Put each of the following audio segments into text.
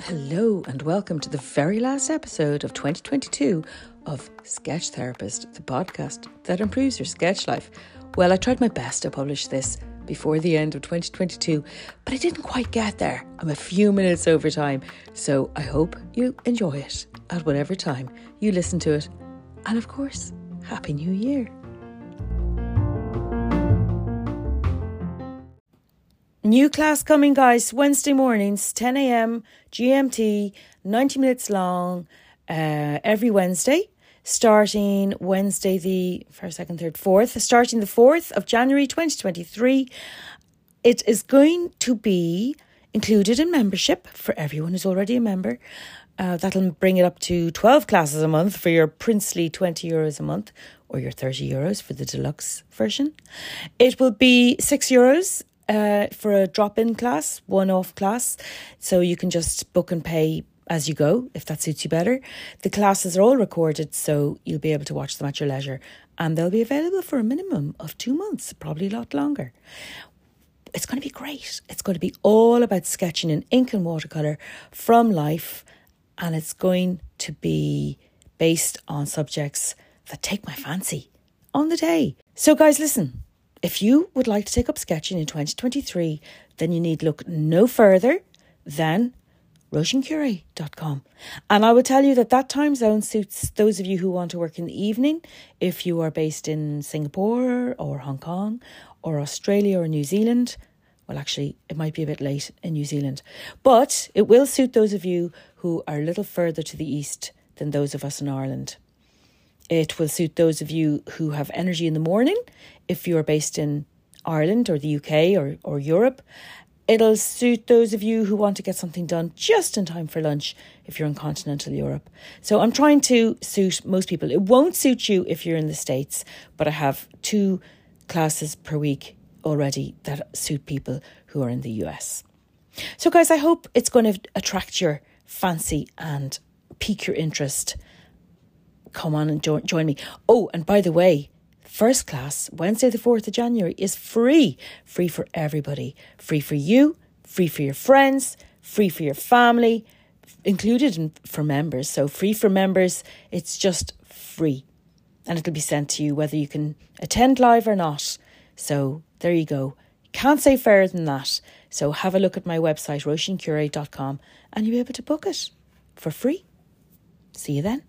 Hello, and welcome to the very last episode of 2022 of Sketch Therapist, the podcast that improves your sketch life. Well, I tried my best to publish this before the end of 2022, but I didn't quite get there. I'm a few minutes over time, so I hope you enjoy it at whatever time you listen to it. And of course, Happy New Year! New class coming, guys. Wednesday mornings, 10 a.m. GMT, 90 minutes long, uh, every Wednesday, starting Wednesday, the first, second, third, fourth, starting the 4th of January 2023. It is going to be included in membership for everyone who's already a member. Uh, that'll bring it up to 12 classes a month for your princely 20 euros a month or your 30 euros for the deluxe version. It will be 6 euros uh, for a drop in class, one off class. So you can just book and pay as you go if that suits you better. The classes are all recorded, so you'll be able to watch them at your leisure. And they'll be available for a minimum of two months, probably a lot longer. It's going to be great. It's going to be all about sketching in ink and watercolour from life. And it's going to be based on subjects that take my fancy on the day. So, guys, listen if you would like to take up sketching in 2023, then you need look no further than roisincure.com. And I will tell you that that time zone suits those of you who want to work in the evening. If you are based in Singapore or Hong Kong or Australia or New Zealand, well, actually, it might be a bit late in New Zealand, but it will suit those of you who are a little further to the east than those of us in Ireland. It will suit those of you who have energy in the morning if you're based in Ireland or the UK or, or Europe. It'll suit those of you who want to get something done just in time for lunch if you're in continental Europe. So I'm trying to suit most people. It won't suit you if you're in the States, but I have two classes per week already that suit people who are in the US. So, guys, I hope it's going to attract your fancy and pique your interest come on and jo- join me. Oh, and by the way, first class, Wednesday, the 4th of January, is free. Free for everybody. Free for you, free for your friends, free for your family, included in, for members. So, free for members, it's just free. And it'll be sent to you whether you can attend live or not. So, there you go. Can't say fairer than that. So, have a look at my website, roisincure.com, and you'll be able to book it for free. See you then.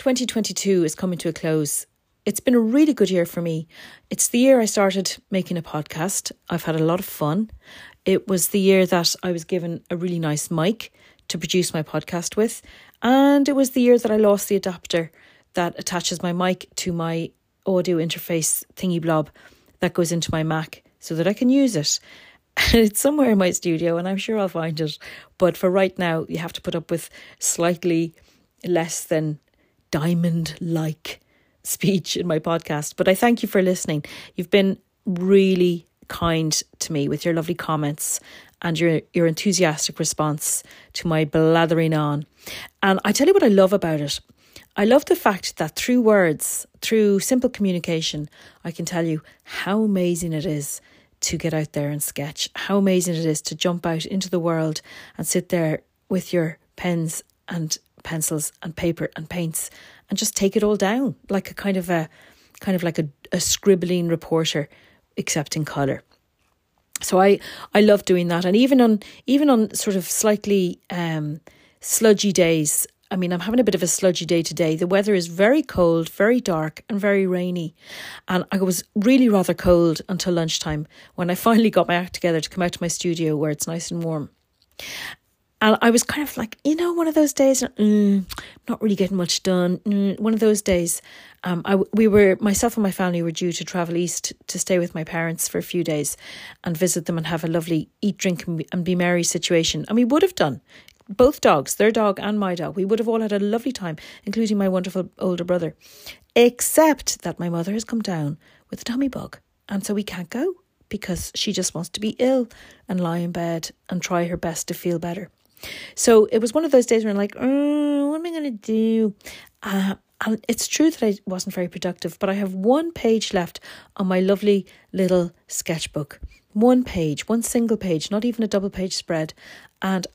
2022 is coming to a close. It's been a really good year for me. It's the year I started making a podcast. I've had a lot of fun. It was the year that I was given a really nice mic to produce my podcast with. And it was the year that I lost the adapter that attaches my mic to my audio interface thingy blob that goes into my Mac so that I can use it. it's somewhere in my studio and I'm sure I'll find it. But for right now, you have to put up with slightly less than diamond like speech in my podcast. But I thank you for listening. You've been really kind to me with your lovely comments and your your enthusiastic response to my blathering on. And I tell you what I love about it. I love the fact that through words, through simple communication, I can tell you how amazing it is to get out there and sketch, how amazing it is to jump out into the world and sit there with your pens and pencils and paper and paints and just take it all down like a kind of a kind of like a, a scribbling reporter except in colour so i i love doing that and even on even on sort of slightly um sludgy days I mean, I'm having a bit of a sludgy day today. The weather is very cold, very dark, and very rainy. And I was really rather cold until lunchtime when I finally got my act together to come out to my studio where it's nice and warm. And I was kind of like, you know, one of those days, mm, not really getting much done. Mm, one of those days, um, I we were myself and my family were due to travel east to stay with my parents for a few days, and visit them and have a lovely eat, drink, and be, and be merry situation. And we would have done. Both dogs, their dog and my dog, we would have all had a lovely time, including my wonderful older brother. Except that my mother has come down with a tummy bug, and so we can't go because she just wants to be ill and lie in bed and try her best to feel better. So it was one of those days where I'm like, oh, what am I going to do? Uh, And it's true that I wasn't very productive, but I have one page left on my lovely little sketchbook. One page, one single page, not even a double page spread. And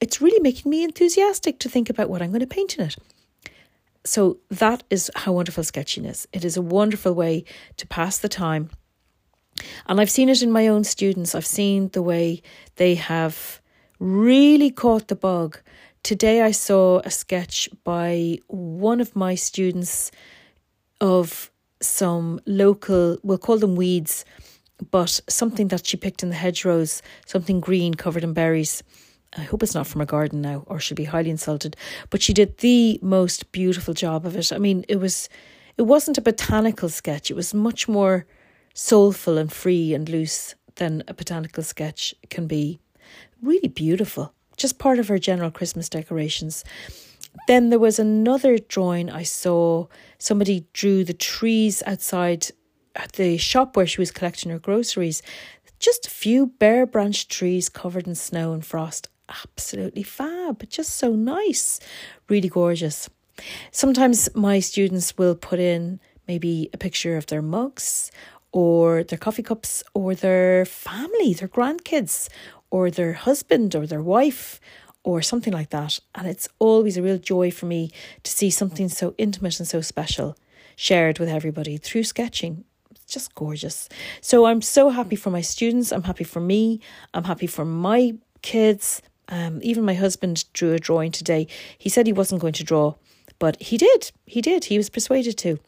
it's really making me enthusiastic to think about what I'm going to paint in it. So that is how wonderful sketching is. It is a wonderful way to pass the time. And I've seen it in my own students. I've seen the way they have really caught the bug. Today I saw a sketch by one of my students of some local, we'll call them weeds, but something that she picked in the hedgerows, something green covered in berries. I hope it's not from a garden now, or she'll be highly insulted. But she did the most beautiful job of it. I mean, it was, it wasn't a botanical sketch. It was much more soulful and free and loose than a botanical sketch can be. Really beautiful. Just part of her general Christmas decorations. Then there was another drawing I saw. Somebody drew the trees outside at the shop where she was collecting her groceries. Just a few bare branched trees covered in snow and frost absolutely fab, just so nice, really gorgeous. Sometimes my students will put in maybe a picture of their mugs or their coffee cups or their family, their grandkids, or their husband or their wife or something like that. And it's always a real joy for me to see something so intimate and so special shared with everybody through sketching. It's just gorgeous. So I'm so happy for my students. I'm happy for me. I'm happy for my kids, um, even my husband drew a drawing today. He said he wasn't going to draw, but he did. He did. He was persuaded to.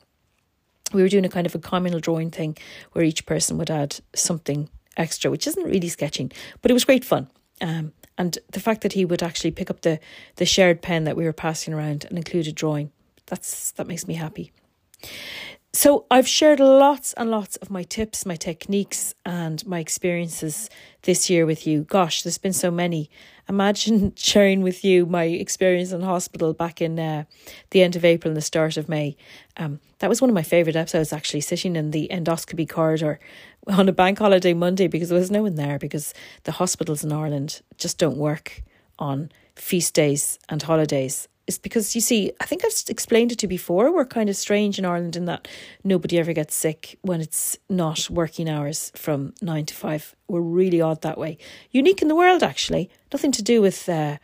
We were doing a kind of a communal drawing thing where each person would add something extra, which isn't really sketching, but it was great fun. Um, and the fact that he would actually pick up the the shared pen that we were passing around and include a drawing, that's that makes me happy. So I've shared lots and lots of my tips, my techniques, and my experiences this year with you. Gosh, there's been so many. Imagine sharing with you my experience in hospital back in uh, the end of April and the start of May. Um, that was one of my favourite episodes, actually, sitting in the endoscopy corridor on a bank holiday Monday because there was no one there because the hospitals in Ireland just don't work on feast days and holidays is because you see, I think I've explained it to you before. We're kind of strange in Ireland in that nobody ever gets sick when it's not working hours from nine to five. We're really odd that way. Unique in the world, actually. Nothing to do with uh,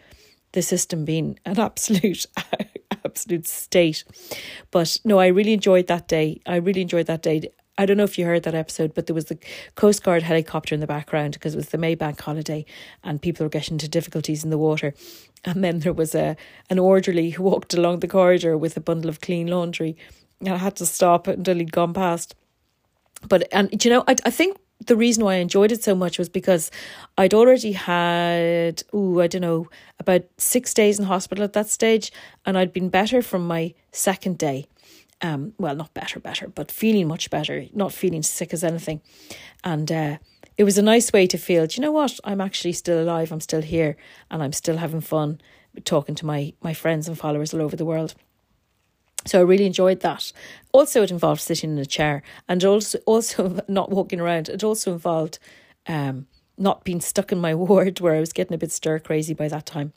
the system being an absolute, absolute state. But no, I really enjoyed that day. I really enjoyed that day. I don't know if you heard that episode, but there was the Coast Guard helicopter in the background because it was the Maybank holiday and people were getting into difficulties in the water. And then there was a an orderly who walked along the corridor with a bundle of clean laundry. And I had to stop until he'd gone past. But and you know, I I think the reason why I enjoyed it so much was because I'd already had, oh, I don't know, about six days in hospital at that stage, and I'd been better from my second day um, well, not better, better, but feeling much better, not feeling sick as anything. And uh, it was a nice way to feel, do you know what? I'm actually still alive, I'm still here, and I'm still having fun talking to my, my friends and followers all over the world. So I really enjoyed that. Also, it involved sitting in a chair and also also not walking around. It also involved um, not being stuck in my ward where I was getting a bit stir crazy by that time.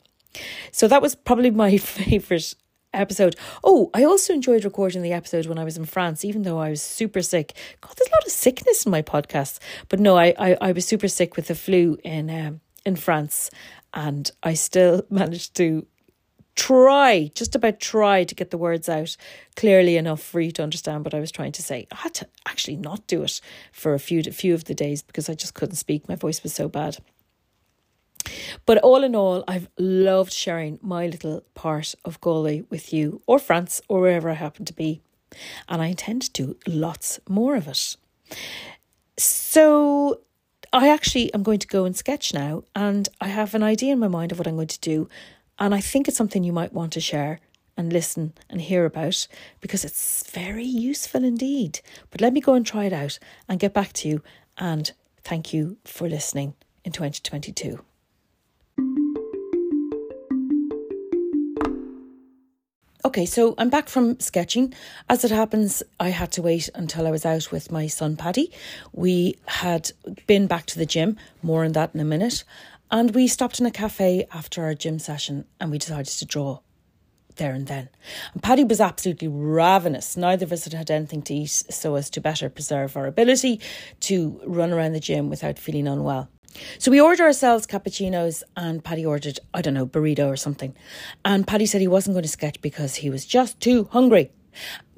So that was probably my favourite episode. Oh, I also enjoyed recording the episode when I was in France, even though I was super sick. God, there's a lot of sickness in my podcasts. But no, I, I, I was super sick with the flu in um, in France, and I still managed to try, just about try to get the words out clearly enough for you to understand what I was trying to say. I had to actually not do it for a few a few of the days because I just couldn't speak. My voice was so bad. But all in all, I've loved sharing my little part of Galway with you, or France, or wherever I happen to be. And I intend to do lots more of it. So I actually am going to go and sketch now, and I have an idea in my mind of what I'm going to do. And I think it's something you might want to share and listen and hear about because it's very useful indeed. But let me go and try it out and get back to you. And thank you for listening in 2022. Okay, so I'm back from sketching. As it happens, I had to wait until I was out with my son Paddy. We had been back to the gym, more on that in a minute, and we stopped in a cafe after our gym session and we decided to draw. There and then. And Paddy was absolutely ravenous. Neither of us had had anything to eat so as to better preserve our ability to run around the gym without feeling unwell. So we ordered ourselves cappuccinos and Paddy ordered, I don't know, burrito or something. And Paddy said he wasn't going to sketch because he was just too hungry.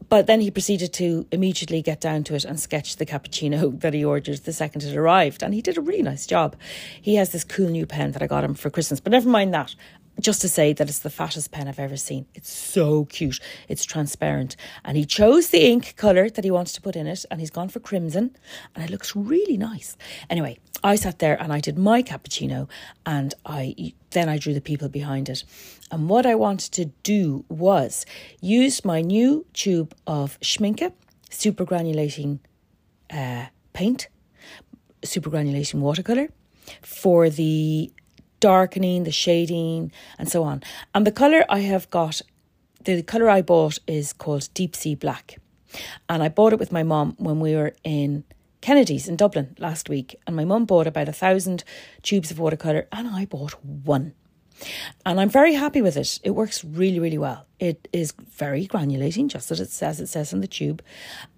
But then he proceeded to immediately get down to it and sketch the cappuccino that he ordered the second it arrived. And he did a really nice job. He has this cool new pen that I got him for Christmas. But never mind that just to say that it's the fattest pen I've ever seen. It's so cute. It's transparent. And he chose the ink colour that he wants to put in it and he's gone for crimson and it looks really nice. Anyway, I sat there and I did my cappuccino and I then I drew the people behind it. And what I wanted to do was use my new tube of Schmincke super granulating uh, paint, super granulating watercolour for the darkening, the shading, and so on. And the colour I have got, the colour I bought is called Deep Sea Black. And I bought it with my mom when we were in Kennedy's in Dublin last week. And my mum bought about a thousand tubes of watercolour, and I bought one. And I'm very happy with it. It works really, really well. It is very granulating, just as it says it says on the tube,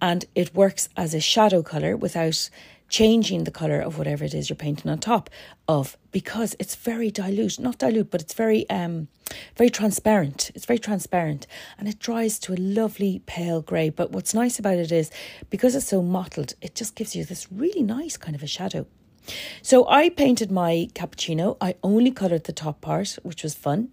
and it works as a shadow colour without changing the colour of whatever it is you're painting on top of because it's very dilute, not dilute, but it's very um very transparent. It's very transparent and it dries to a lovely pale grey. But what's nice about it is because it's so mottled, it just gives you this really nice kind of a shadow. So I painted my cappuccino. I only coloured the top part, which was fun.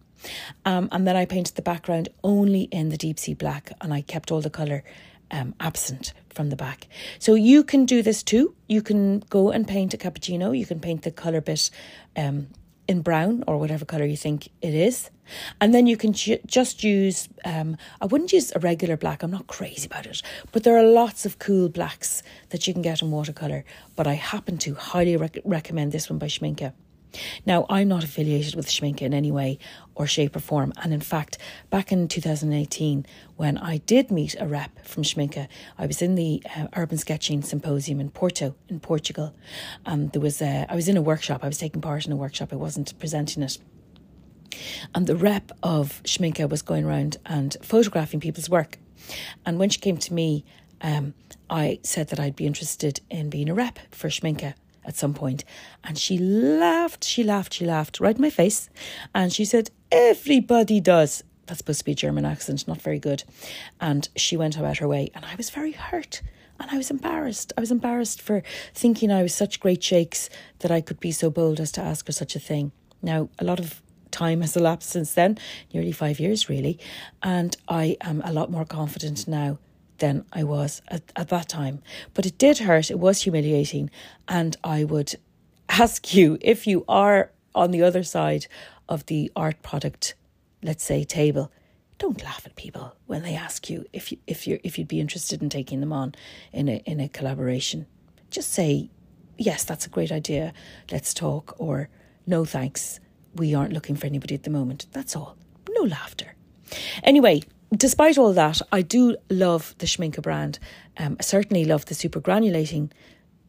Um, and then I painted the background only in the deep sea black and I kept all the colour um, absent from the back. So you can do this too. You can go and paint a cappuccino. You can paint the colour bit um, in brown or whatever colour you think it is. And then you can ju- just use, um, I wouldn't use a regular black, I'm not crazy about it, but there are lots of cool blacks that you can get in watercolour. But I happen to highly rec- recommend this one by Schmincke. Now, I'm not affiliated with Schmincke in any way or shape or form. And in fact, back in 2018, when I did meet a rep from Schmincke, I was in the uh, Urban Sketching Symposium in Porto, in Portugal. And there was a, I was in a workshop, I was taking part in a workshop, I wasn't presenting it. And the rep of Schmincke was going around and photographing people's work. And when she came to me, um, I said that I'd be interested in being a rep for Schmincke at some point. And she laughed, she laughed, she laughed right in my face. And she said, Everybody does. That's supposed to be a German accent, not very good. And she went about her way. And I was very hurt. And I was embarrassed. I was embarrassed for thinking I was such great shakes that I could be so bold as to ask her such a thing. Now, a lot of time has elapsed since then, nearly five years really, and I am a lot more confident now than I was at, at that time. But it did hurt, it was humiliating, and I would ask you if you are on the other side of the art product, let's say, table. Don't laugh at people when they ask you if you if you if you'd be interested in taking them on in a in a collaboration. Just say, yes, that's a great idea. Let's talk, or no, thanks. We aren't looking for anybody at the moment. That's all. No laughter. Anyway, despite all that, I do love the Schmincke brand. Um, I certainly love the super granulating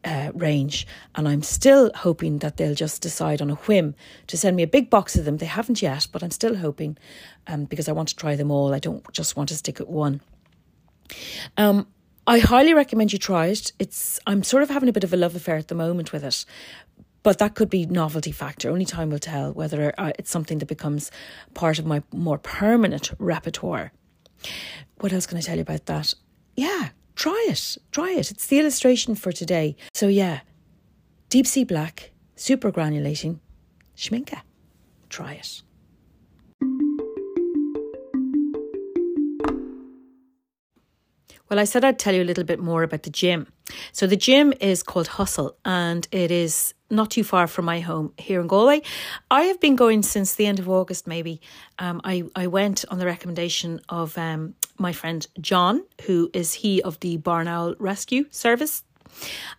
uh, range, and I'm still hoping that they'll just decide on a whim to send me a big box of them. They haven't yet, but I'm still hoping um, because I want to try them all. I don't just want to stick at one. Um, I highly recommend you try it. It's I'm sort of having a bit of a love affair at the moment with it, but that could be novelty factor. Only time will tell whether uh, it's something that becomes part of my more permanent repertoire. What else can I tell you about that? Yeah, try it. Try it. It's the illustration for today. So, yeah, deep sea black, super granulating, Schmincke. Try it. Well, I said I'd tell you a little bit more about the gym. So, the gym is called Hustle and it is not too far from my home here in Galway. I have been going since the end of August, maybe. Um, I, I went on the recommendation of um, my friend John, who is he of the Barn Owl Rescue Service.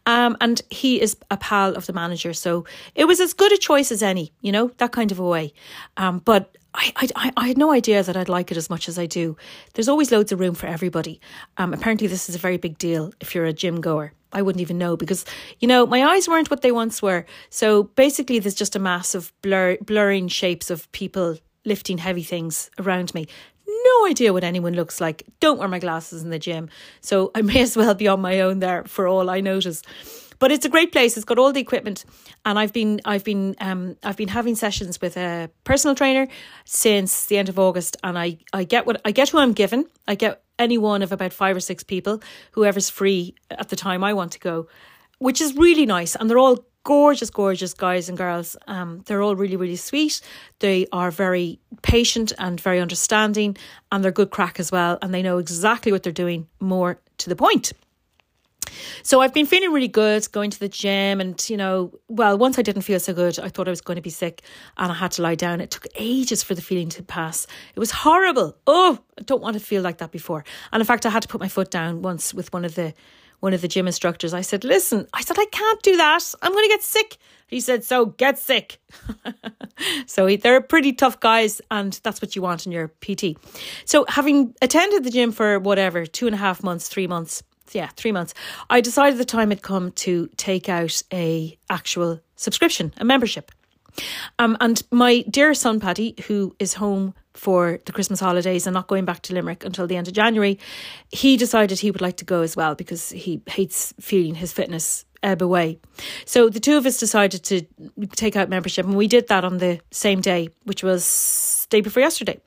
Um, and he is a pal of the manager, so it was as good a choice as any, you know, that kind of a way. Um, but I, I, I had no idea that I'd like it as much as I do. There's always loads of room for everybody. Um, apparently, this is a very big deal if you're a gym goer. I wouldn't even know because, you know, my eyes weren't what they once were. So basically, there's just a mass of blur, blurring shapes of people lifting heavy things around me. No idea what anyone looks like. Don't wear my glasses in the gym. So I may as well be on my own there for all I notice. But it's a great place. It's got all the equipment, and I've been I've been um, I've been having sessions with a personal trainer since the end of August, and I I get what I get who I'm given. I get any one of about five or six people, whoever's free at the time I want to go, which is really nice, and they're all gorgeous, gorgeous guys and girls. Um, they're all really, really sweet. They are very patient and very understanding, and they're good crack as well. And they know exactly what they're doing, more to the point. So I've been feeling really good going to the gym and you know well once I didn't feel so good I thought I was going to be sick and I had to lie down it took ages for the feeling to pass it was horrible oh I don't want to feel like that before and in fact I had to put my foot down once with one of the one of the gym instructors I said listen I said I can't do that I'm going to get sick he said so get sick so they're pretty tough guys and that's what you want in your PT so having attended the gym for whatever two and a half months three months yeah, three months. I decided the time had come to take out a actual subscription, a membership. Um, and my dear son Paddy, who is home for the Christmas holidays and not going back to Limerick until the end of January, he decided he would like to go as well because he hates feeling his fitness ebb away. So the two of us decided to take out membership, and we did that on the same day, which was day before yesterday.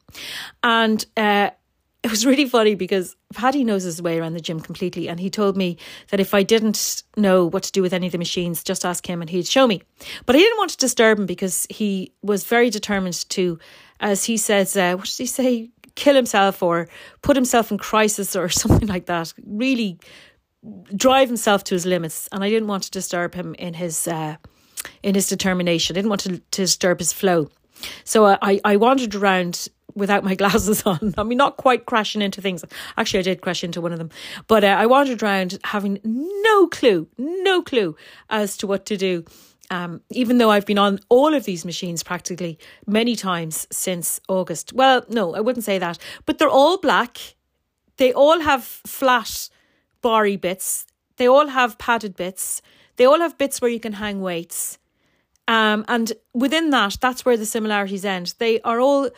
And uh, it was really funny because Paddy knows his way around the gym completely. And he told me that if I didn't know what to do with any of the machines, just ask him and he'd show me. But I didn't want to disturb him because he was very determined to, as he says, uh, what did he say? Kill himself or put himself in crisis or something like that. Really drive himself to his limits. And I didn't want to disturb him in his, uh, in his determination. I didn't want to, to disturb his flow. So I, I wandered around without my glasses on. I mean, not quite crashing into things. Actually, I did crash into one of them. But uh, I wandered around having no clue, no clue as to what to do. Um, even though I've been on all of these machines practically many times since August. Well, no, I wouldn't say that. But they're all black. They all have flat, barry bits. They all have padded bits. They all have bits where you can hang weights. Um, and within that, that's where the similarities end. They are all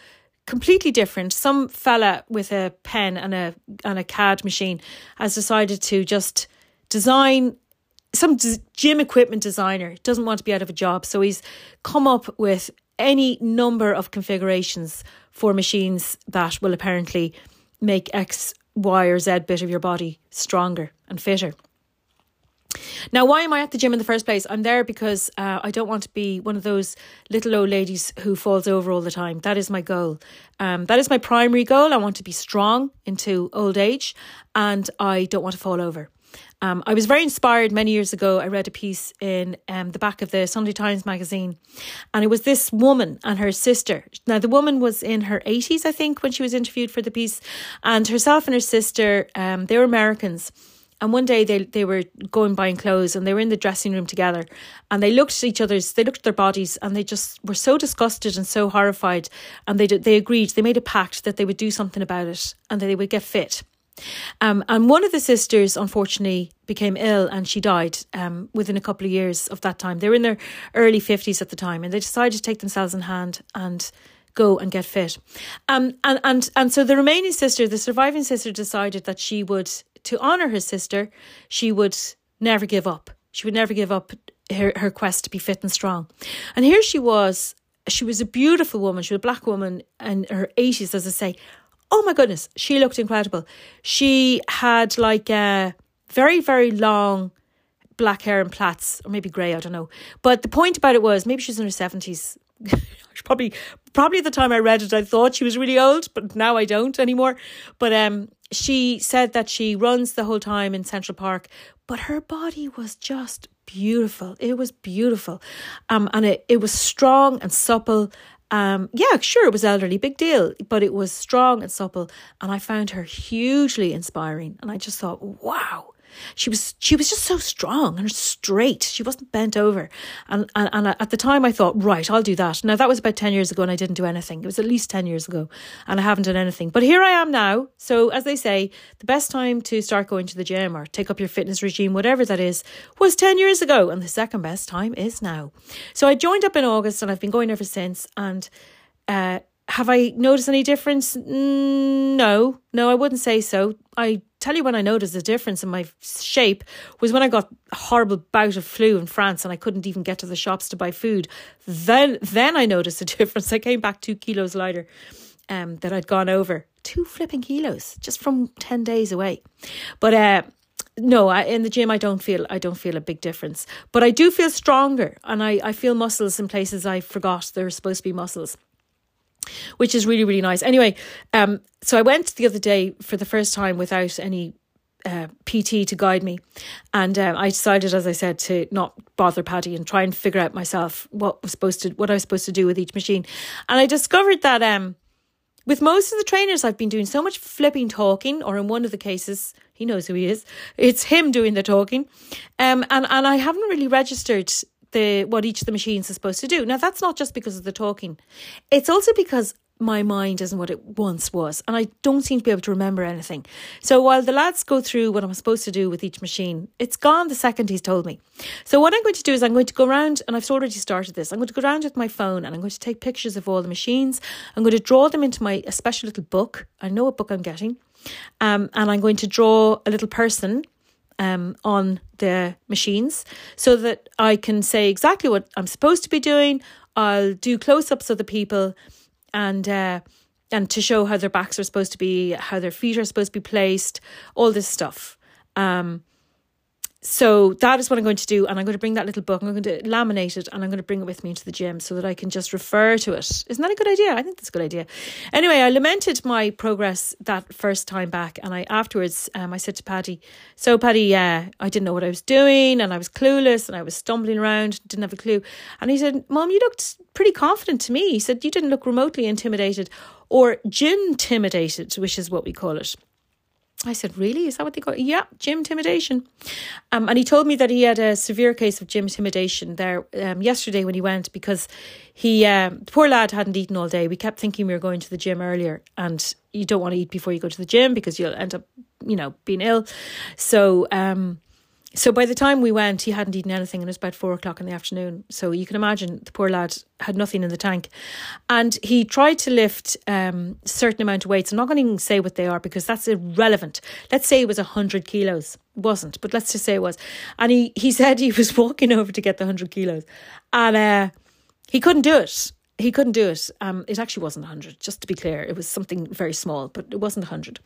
completely different. Some fella with a pen and a and a CAD machine has decided to just design some gym equipment designer doesn't want to be out of a job, so he's come up with any number of configurations for machines that will apparently make X, Y, or Z bit of your body stronger and fitter. Now, why am I at the gym in the first place? I'm there because uh, I don't want to be one of those little old ladies who falls over all the time. That is my goal. Um, that is my primary goal. I want to be strong into old age and I don't want to fall over. Um, I was very inspired many years ago. I read a piece in um, the back of the Sunday Times magazine, and it was this woman and her sister. Now, the woman was in her 80s, I think, when she was interviewed for the piece, and herself and her sister, um, they were Americans and one day they they were going buying clothes and they were in the dressing room together and they looked at each other's they looked at their bodies and they just were so disgusted and so horrified and they they agreed they made a pact that they would do something about it and that they would get fit. Um, and one of the sisters, unfortunately, became ill and she died um, within a couple of years of that time. They were in their early 50s at the time and they decided to take themselves in hand and go and get fit. Um, and, and, and so the remaining sister, the surviving sister, decided that she would to honour her sister, she would never give up. She would never give up her, her quest to be fit and strong. And here she was. She was a beautiful woman. She was a black woman in her 80s, as I say. Oh my goodness, she looked incredible. She had like a very, very long black hair and plaits, or maybe grey, I don't know. But the point about it was maybe she's in her 70s. probably probably at the time I read it I thought she was really old, but now I don't anymore. But um she said that she runs the whole time in Central Park, but her body was just beautiful. It was beautiful. Um, and it, it was strong and supple. Um, yeah, sure, it was elderly, big deal, but it was strong and supple. And I found her hugely inspiring. And I just thought, wow, she was she was just so strong and straight. She wasn't bent over. And, and and at the time I thought, right, I'll do that. Now that was about 10 years ago and I didn't do anything. It was at least 10 years ago and I haven't done anything. But here I am now. So as they say, the best time to start going to the gym or take up your fitness regime, whatever that is, was 10 years ago and the second best time is now. So I joined up in August and I've been going ever since and uh have I noticed any difference? No, no, I wouldn't say so. I tell you when I noticed a difference in my shape was when I got a horrible bout of flu in France and I couldn't even get to the shops to buy food. Then, then I noticed a difference. I came back two kilos lighter. Um, that I'd gone over two flipping kilos just from ten days away, but uh, no, I, in the gym I don't feel I don't feel a big difference, but I do feel stronger and I, I feel muscles in places I forgot there were supposed to be muscles which is really really nice. Anyway, um, so I went the other day for the first time without any uh, PT to guide me, and um, I decided, as I said, to not bother Paddy and try and figure out myself what was supposed to what I was supposed to do with each machine, and I discovered that um, with most of the trainers, I've been doing so much flipping talking, or in one of the cases, he knows who he is. It's him doing the talking, um, and and I haven't really registered the what each of the machines is supposed to do. Now that's not just because of the talking. It's also because my mind isn't what it once was and I don't seem to be able to remember anything. So while the lads go through what I'm supposed to do with each machine, it's gone the second he's told me. So what I'm going to do is I'm going to go around and I've already started this. I'm going to go around with my phone and I'm going to take pictures of all the machines. I'm going to draw them into my a special little book. I know what book I'm getting. Um, and I'm going to draw a little person um, on the machines so that I can say exactly what I'm supposed to be doing. I'll do close ups of the people and uh, and to show how their backs are supposed to be, how their feet are supposed to be placed, all this stuff. Um, so that is what I'm going to do. And I'm going to bring that little book, I'm going to laminate it, and I'm going to bring it with me into the gym so that I can just refer to it. Isn't that a good idea? I think that's a good idea. Anyway, I lamented my progress that first time back. And I afterwards, um, I said to Paddy, So, Paddy, uh, I didn't know what I was doing, and I was clueless, and I was stumbling around, didn't have a clue. And he said, Mom, you looked pretty confident to me. He said, You didn't look remotely intimidated or gym intimidated, which is what we call it. I said, Really? Is that what they call it? Yeah, gym intimidation. Um, and he told me that he had a severe case of gym intimidation there um, yesterday when he went because he, um, the poor lad hadn't eaten all day. We kept thinking we were going to the gym earlier, and you don't want to eat before you go to the gym because you'll end up, you know, being ill. So, um, so by the time we went, he hadn't eaten anything, and it was about four o'clock in the afternoon. So you can imagine the poor lad had nothing in the tank, and he tried to lift um, certain amount of weights. I'm not going to say what they are because that's irrelevant. Let's say it was hundred kilos. Wasn't, but let's just say it was. And he he said he was walking over to get the hundred kilos, and uh, he couldn't do it he couldn't do it. Um, it actually wasn't 100, just to be clear. It was something very small, but it wasn't 100.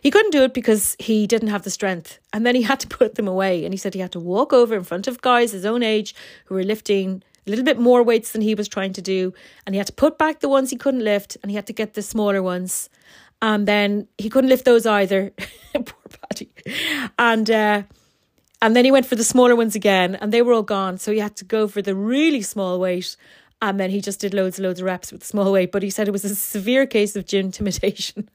He couldn't do it because he didn't have the strength. And then he had to put them away. And he said he had to walk over in front of guys his own age who were lifting a little bit more weights than he was trying to do. And he had to put back the ones he couldn't lift and he had to get the smaller ones. And then he couldn't lift those either. Poor Paddy. And, uh, and then he went for the smaller ones again and they were all gone. So he had to go for the really small weight and then he just did loads and loads of reps with small weight. But he said it was a severe case of gym intimidation.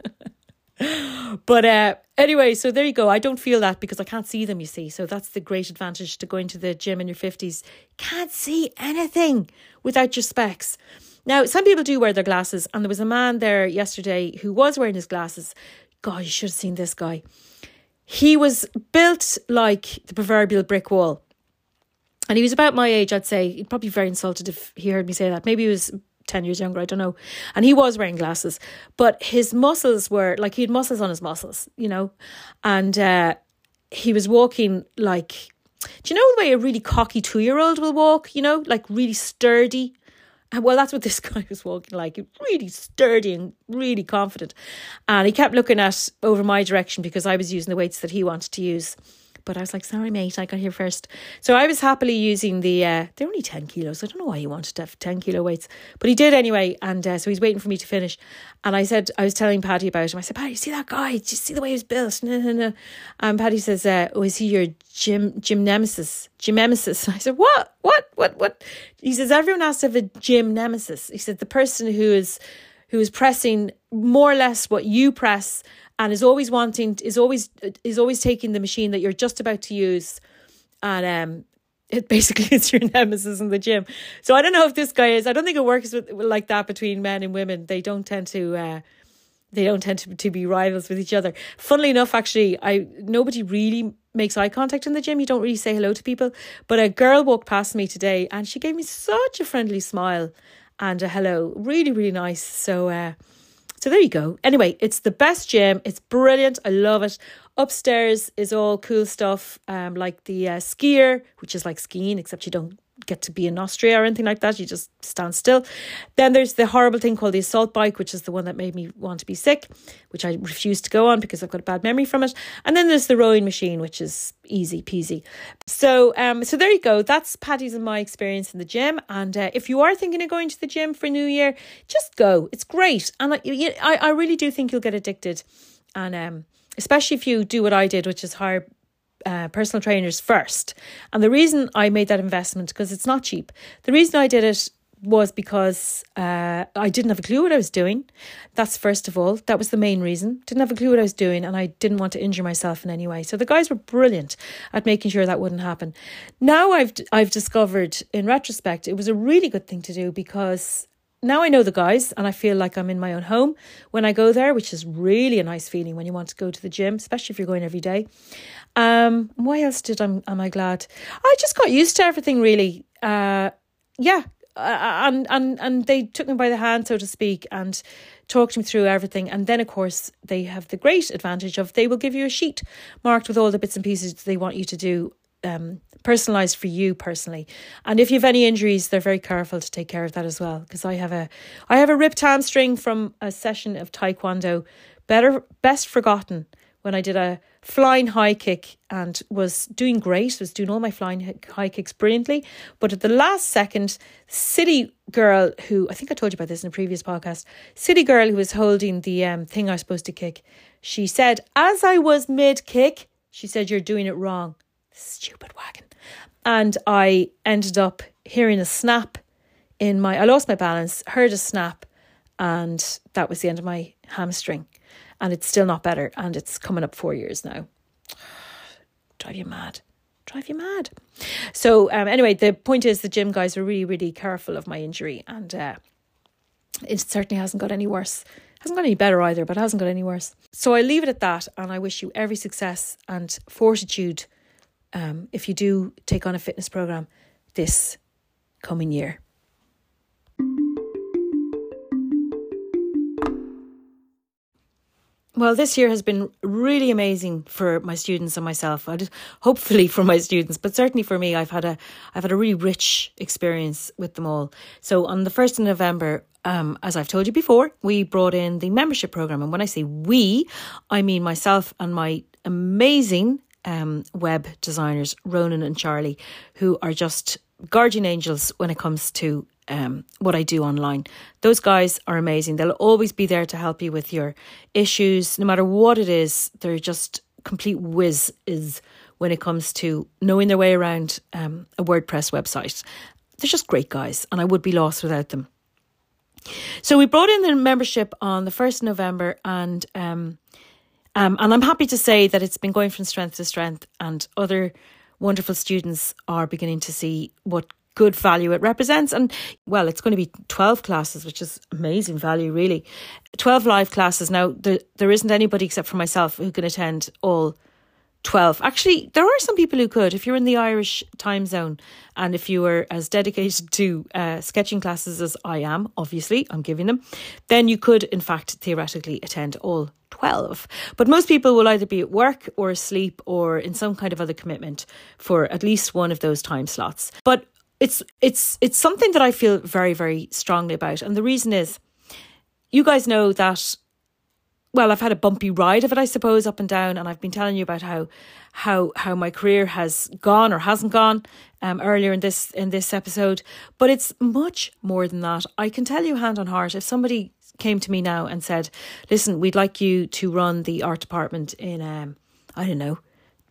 but uh, anyway, so there you go. I don't feel that because I can't see them, you see. So that's the great advantage to going to the gym in your 50s. Can't see anything without your specs. Now, some people do wear their glasses, and there was a man there yesterday who was wearing his glasses. God, you should have seen this guy. He was built like the proverbial brick wall. And he was about my age, I'd say. He'd probably be very insulted if he heard me say that. Maybe he was 10 years younger, I don't know. And he was wearing glasses, but his muscles were like he had muscles on his muscles, you know. And uh, he was walking like, do you know the way a really cocky two year old will walk, you know, like really sturdy? Well, that's what this guy was walking like, really sturdy and really confident. And he kept looking at over my direction because I was using the weights that he wanted to use. But I was like, sorry, mate, I got here first. So I was happily using the, uh, they're only 10 kilos. I don't know why he wanted to have 10 kilo weights, but he did anyway. And uh, so he's waiting for me to finish. And I said, I was telling Paddy about him. I said, Paddy, see that guy? Do you see the way he was built? No, no, no. And Paddy says, uh, oh, is he your gym, gym nemesis? Gym nemesis. I said, what? What? What? What? He says, everyone has to have a gym nemesis. He said, the person who is, who is pressing more or less what you press and is always wanting is always is always taking the machine that you're just about to use and um it basically is your nemesis in the gym. So I don't know if this guy is. I don't think it works with, like that between men and women. They don't tend to. Uh, they don't tend to, to be rivals with each other. Funnily enough, actually, I nobody really makes eye contact in the gym. You don't really say hello to people. But a girl walked past me today, and she gave me such a friendly smile. and a hello. Really, really nice. So, uh, so there you go. Anyway, it's the best gym. It's brilliant. I love it. Upstairs is all cool stuff, um, like the uh, skier, which is like skiing, except you don't get to be in Austria or anything like that. You just stand still. Then there's the horrible thing called the assault bike, which is the one that made me want to be sick, which I refused to go on because I've got a bad memory from it. And then there's the rowing machine, which is easy peasy. So, um, so there you go. That's Paddy's and my experience in the gym. And uh, if you are thinking of going to the gym for New Year, just go. It's great, and I, I, I really do think you'll get addicted. And um, especially if you do what I did, which is hire uh, personal trainers first. And the reason I made that investment, because it's not cheap, the reason I did it was because uh, I didn't have a clue what I was doing. That's first of all. That was the main reason. Didn't have a clue what I was doing, and I didn't want to injure myself in any way. So the guys were brilliant at making sure that wouldn't happen. Now I've I've discovered, in retrospect, it was a really good thing to do because now I know the guys and I feel like I'm in my own home when I go there, which is really a nice feeling when you want to go to the gym, especially if you're going every day. Um, why else did I'm am I glad? I just got used to everything really. Uh, yeah, uh, and and and they took me by the hand, so to speak, and talked me through everything. And then, of course, they have the great advantage of they will give you a sheet marked with all the bits and pieces they want you to do um, personalized for you personally. And if you have any injuries, they're very careful to take care of that as well. Because I have a, I have a ripped hamstring from a session of taekwondo, better best forgotten when I did a flying high kick and was doing great, was doing all my flying high kicks brilliantly. But at the last second, City girl, who I think I told you about this in a previous podcast, City girl who was holding the um, thing I was supposed to kick, she said, as I was mid kick, she said, You're doing it wrong stupid wagon. And I ended up hearing a snap in my, I lost my balance, heard a snap, and that was the end of my hamstring. And it's still not better, and it's coming up four years now. Drive you mad. Drive you mad. So, um, anyway, the point is the gym guys were really, really careful of my injury, and uh, it certainly hasn't got any worse. Hasn't got any better either, but hasn't got any worse. So I leave it at that, and I wish you every success and fortitude um, if you do take on a fitness program this coming year. Well, this year has been really amazing for my students and myself. I just, hopefully for my students, but certainly for me, I've had a I've had a really rich experience with them all. So on the first of November, um, as I've told you before, we brought in the membership program, and when I say we, I mean myself and my amazing um, web designers, Ronan and Charlie, who are just guardian angels when it comes to um, what I do online. Those guys are amazing. They'll always be there to help you with your issues, no matter what it is. They're just complete whiz is when it comes to knowing their way around um, a WordPress website. They're just great guys, and I would be lost without them. So we brought in the membership on the first November, and um, um, and I'm happy to say that it's been going from strength to strength, and other wonderful students are beginning to see what good value it represents. And well, it's going to be 12 classes, which is amazing value, really. 12 live classes. Now, there, there isn't anybody except for myself who can attend all 12. Actually, there are some people who could. If you're in the Irish time zone and if you were as dedicated to uh, sketching classes as I am, obviously, I'm giving them, then you could, in fact, theoretically attend all 12. But most people will either be at work or asleep or in some kind of other commitment for at least one of those time slots. But it's it's it's something that I feel very very strongly about and the reason is you guys know that well, I've had a bumpy ride of it, I suppose, up and down, and I've been telling you about how how how my career has gone or hasn't gone um, earlier in this in this episode. But it's much more than that. I can tell you, hand on heart, if somebody came to me now and said, "Listen, we'd like you to run the art department in, um, I don't know,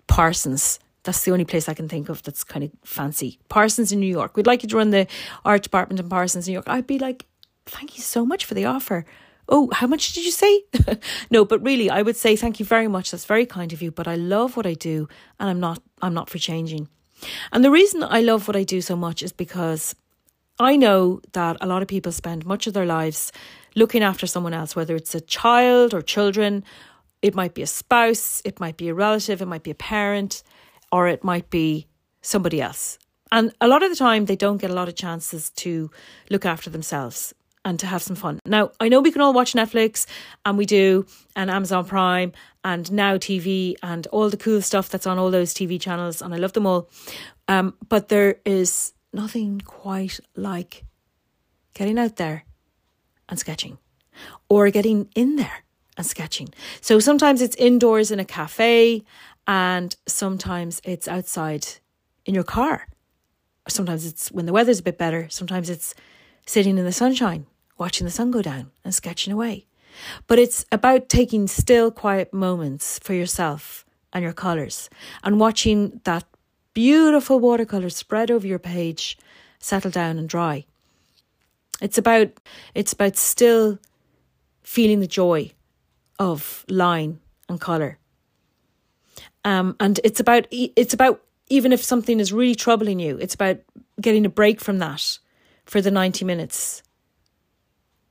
Parsons." That's the only place I can think of that's kind of fancy. Parsons in New York. We'd like you to run the art department in Parsons, New York. I'd be like, "Thank you so much for the offer." Oh, how much did you say? no, but really I would say thank you very much. That's very kind of you, but I love what I do and I'm not I'm not for changing. And the reason I love what I do so much is because I know that a lot of people spend much of their lives looking after someone else, whether it's a child or children, it might be a spouse, it might be a relative, it might be a parent, or it might be somebody else. And a lot of the time, they don't get a lot of chances to look after themselves and to have some fun. Now, I know we can all watch Netflix, and we do, and Amazon Prime, and Now TV, and all the cool stuff that's on all those TV channels, and I love them all. Um, but there is nothing quite like getting out there and sketching, or getting in there and sketching. So sometimes it's indoors in a cafe, and sometimes it's outside in your car. Sometimes it's when the weather's a bit better. Sometimes it's sitting in the sunshine, watching the sun go down and sketching away. But it's about taking still, quiet moments for yourself and your colours and watching that beautiful watercolour spread over your page settle down and dry. It's about it's about still feeling the joy of line and colour. Um, and it's about it's about even if something is really troubling you, it's about getting a break from that for the 90 minutes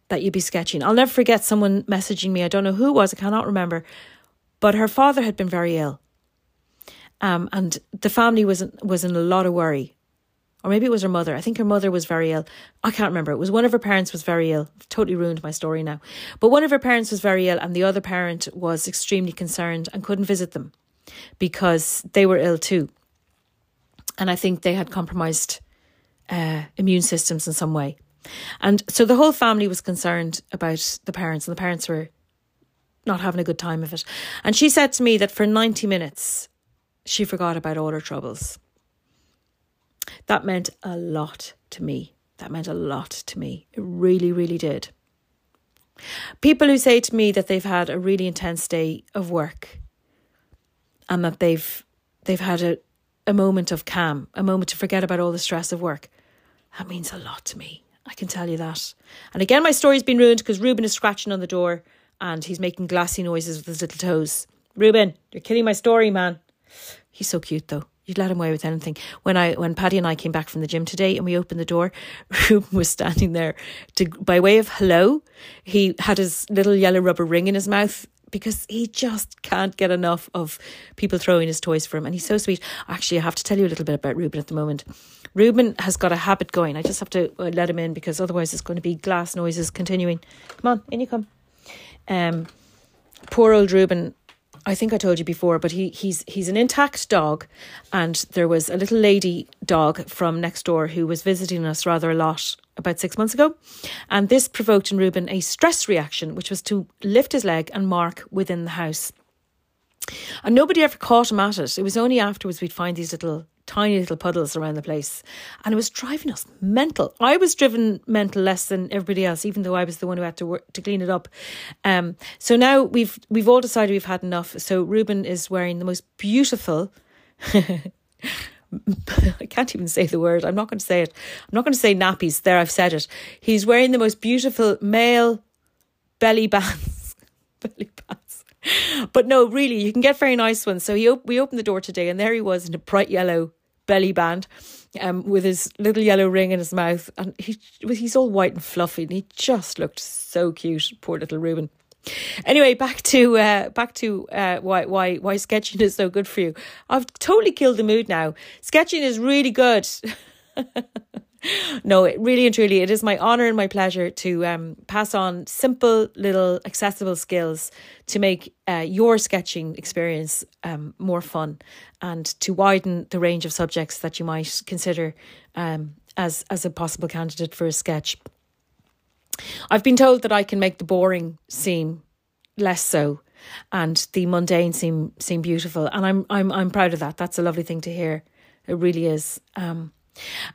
that you'd be sketching. I'll never forget someone messaging me. I don't know who it was, I cannot remember. But her father had been very ill. Um, and the family was in, was in a lot of worry. Or maybe it was her mother. I think her mother was very ill. I can't remember. It was one of her parents was very ill. I've totally ruined my story now. But one of her parents was very ill and the other parent was extremely concerned and couldn't visit them because they were ill too. And I think they had compromised uh, immune systems in some way. And so the whole family was concerned about the parents, and the parents were not having a good time of it. And she said to me that for 90 minutes, she forgot about all her troubles. That meant a lot to me. That meant a lot to me. It really, really did. People who say to me that they've had a really intense day of work and that they've they've had a, a moment of calm, a moment to forget about all the stress of work. That means a lot to me. I can tell you that. And again, my story's been ruined because Ruben is scratching on the door and he's making glassy noises with his little toes. Ruben, you're killing my story, man. He's so cute though. You'd let him away with anything. When I when Paddy and I came back from the gym today and we opened the door, Ruben was standing there to by way of hello. He had his little yellow rubber ring in his mouth because he just can't get enough of people throwing his toys for him. And he's so sweet. Actually, I have to tell you a little bit about Ruben at the moment. Ruben has got a habit going. I just have to uh, let him in because otherwise it's going to be glass noises continuing. Come on, in you come. Um, poor old Ruben. I think I told you before, but he he's he's an intact dog, and there was a little lady dog from next door who was visiting us rather a lot about six months ago. And this provoked in Ruben a stress reaction, which was to lift his leg and mark within the house. And nobody ever caught him at it. It was only afterwards we'd find these little tiny little puddles around the place. And it was driving us mental. I was driven mental less than everybody else, even though I was the one who had to work to clean it up. Um, so now we've we've all decided we've had enough. So Ruben is wearing the most beautiful I can't even say the word. I'm not going to say it. I'm not going to say nappies. There, I've said it. He's wearing the most beautiful male belly bands. belly bands. But no, really, you can get very nice ones. So he op- we opened the door today, and there he was in a bright yellow belly band, um, with his little yellow ring in his mouth, and he he's all white and fluffy, and he just looked so cute. Poor little Ruben. Anyway, back to uh, back to uh, why why why sketching is so good for you. I've totally killed the mood now. Sketching is really good. no, it really and truly, it is my honour and my pleasure to um, pass on simple, little, accessible skills to make uh, your sketching experience um, more fun and to widen the range of subjects that you might consider um, as as a possible candidate for a sketch. I've been told that I can make the boring seem less so and the mundane seem seem beautiful and I'm I'm I'm proud of that. That's a lovely thing to hear. It really is. Um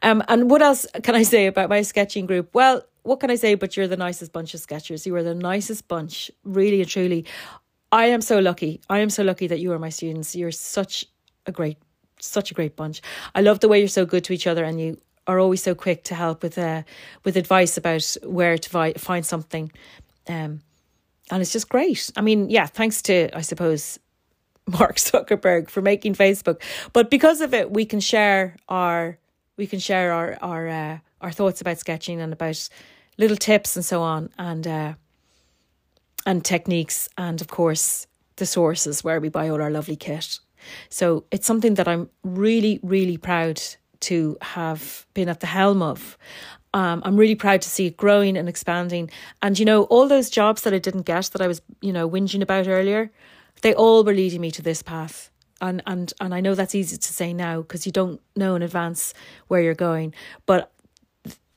um and what else can I say about my sketching group? Well, what can I say but you're the nicest bunch of sketchers. You are the nicest bunch, really and truly. I am so lucky. I am so lucky that you are my students. You're such a great such a great bunch. I love the way you're so good to each other and you are always so quick to help with uh, with advice about where to vi- find something. Um, and it's just great. I mean, yeah, thanks to I suppose Mark Zuckerberg for making Facebook, but because of it, we can share our we can share our our uh, our thoughts about sketching and about little tips and so on, and uh, and techniques, and of course the sources where we buy all our lovely kit. So it's something that I'm really really proud to have been at the helm of. Um, I'm really proud to see it growing and expanding. And, you know, all those jobs that I didn't get that I was, you know, whinging about earlier, they all were leading me to this path. And, and, and I know that's easy to say now because you don't know in advance where you're going. But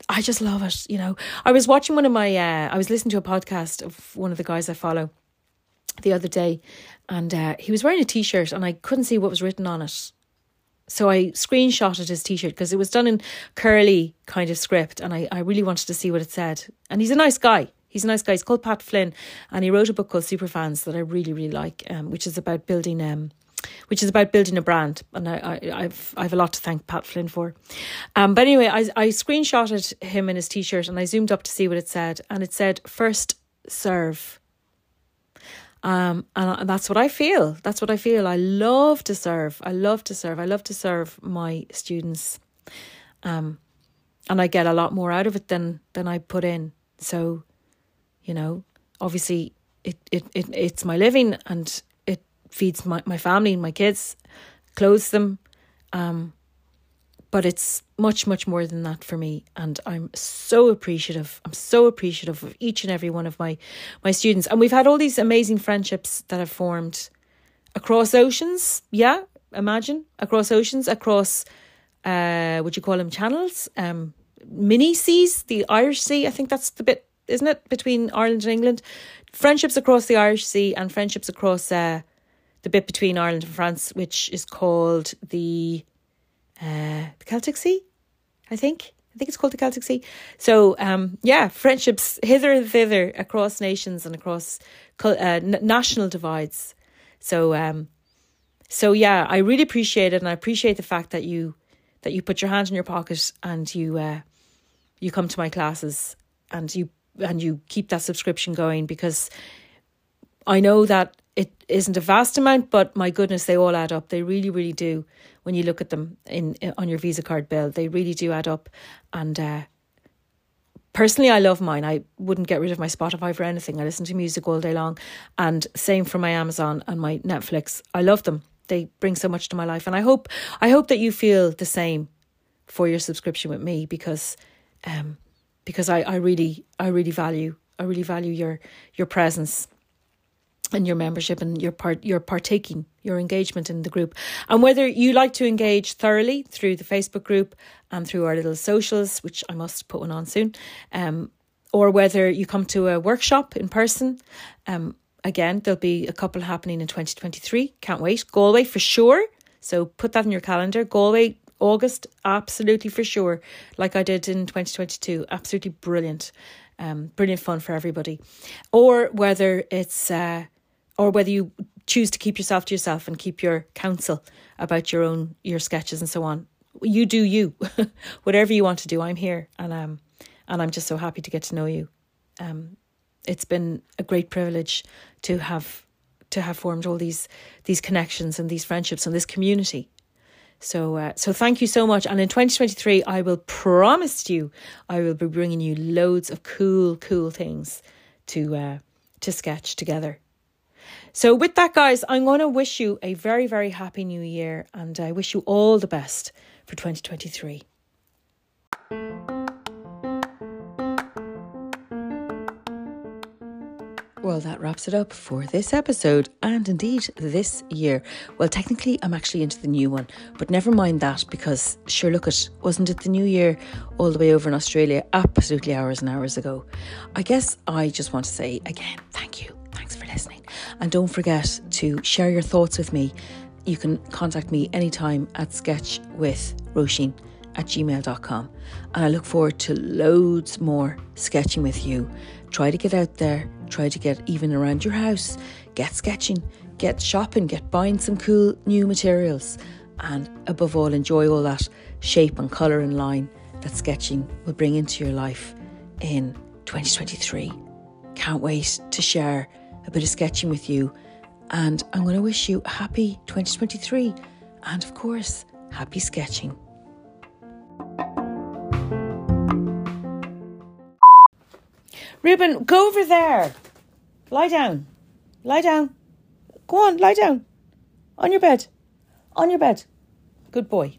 I just love it. You know, I was watching one of my, uh, I was listening to a podcast of one of the guys I follow the other day, and uh, he was wearing a t shirt, and I couldn't see what was written on it. So I screenshotted his t shirt because it was done in curly kind of script, and I, I really wanted to see what it said. And he's a nice guy. He's a nice guy. He's called Pat Flynn, and he wrote a book called Superfans that I really, really like, um, which is about building um, which is about building a brand. And I, I, have I've a lot to thank Pat Flynn for. Um, but anyway, I, I screenshotted him in his t shirt and I zoomed up to see what it said. And it said, first serve. Um, and that's what I feel. That's what I feel. I love to serve. I love to serve. I love to serve my students. Um, and I get a lot more out of it than than I put in. So, you know, obviously it, it, it it's my living and feeds my, my family, and my kids, clothes them. Um, but it's much, much more than that for me. And I'm so appreciative. I'm so appreciative of each and every one of my, my students. And we've had all these amazing friendships that have formed across oceans. Yeah, imagine across oceans, across, uh, would you call them channels? Um, mini seas, the Irish Sea. I think that's the bit, isn't it, between Ireland and England? Friendships across the Irish Sea and friendships across uh, the bit between Ireland and France, which is called the uh, the Celtic Sea, I think. I think it's called the Celtic Sea. So, um, yeah, friendships hither and thither across nations and across uh, national divides. So, um, so yeah, I really appreciate it, and I appreciate the fact that you that you put your hand in your pocket and you uh, you come to my classes and you and you keep that subscription going because I know that it isn't a vast amount, but my goodness, they all add up. They really, really do. When you look at them in, on your Visa card bill, they really do add up. And uh, personally, I love mine. I wouldn't get rid of my Spotify for anything. I listen to music all day long, and same for my Amazon and my Netflix. I love them. They bring so much to my life, and I hope I hope that you feel the same for your subscription with me because um because I, I really I really value I really value your your presence and your membership and your part your partaking your engagement in the group. And whether you like to engage thoroughly through the facebook group and through our little socials which i must put one on soon um, or whether you come to a workshop in person um, again there'll be a couple happening in 2023 can't wait. Galway for sure. So put that in your calendar. Galway august absolutely for sure. Like i did in 2022 absolutely brilliant. Um, brilliant fun for everybody. Or whether it's uh, or whether you choose to keep yourself to yourself and keep your counsel about your own your sketches and so on. You do you, whatever you want to do. I'm here, and um, and I'm just so happy to get to know you. Um, it's been a great privilege to have to have formed all these these connections and these friendships and this community. So, uh, so thank you so much. And in 2023, I will promise you, I will be bringing you loads of cool, cool things to uh, to sketch together. So, with that, guys, I'm going to wish you a very, very happy new year and I wish you all the best for 2023. Well, that wraps it up for this episode and indeed this year. Well, technically, I'm actually into the new one, but never mind that because sure, look it, wasn't it the new year all the way over in Australia absolutely hours and hours ago? I guess I just want to say again, And don't forget to share your thoughts with me. You can contact me anytime at sketchwithroisin at gmail.com. And I look forward to loads more sketching with you. Try to get out there, try to get even around your house, get sketching, get shopping, get buying some cool new materials, and above all, enjoy all that shape and colour and line that sketching will bring into your life in 2023. Can't wait to share a bit of sketching with you. And I'm going to wish you a happy 2023 and, of course, happy sketching. Ruben, go over there. Lie down. Lie down. Go on, lie down. On your bed. On your bed. Good boy.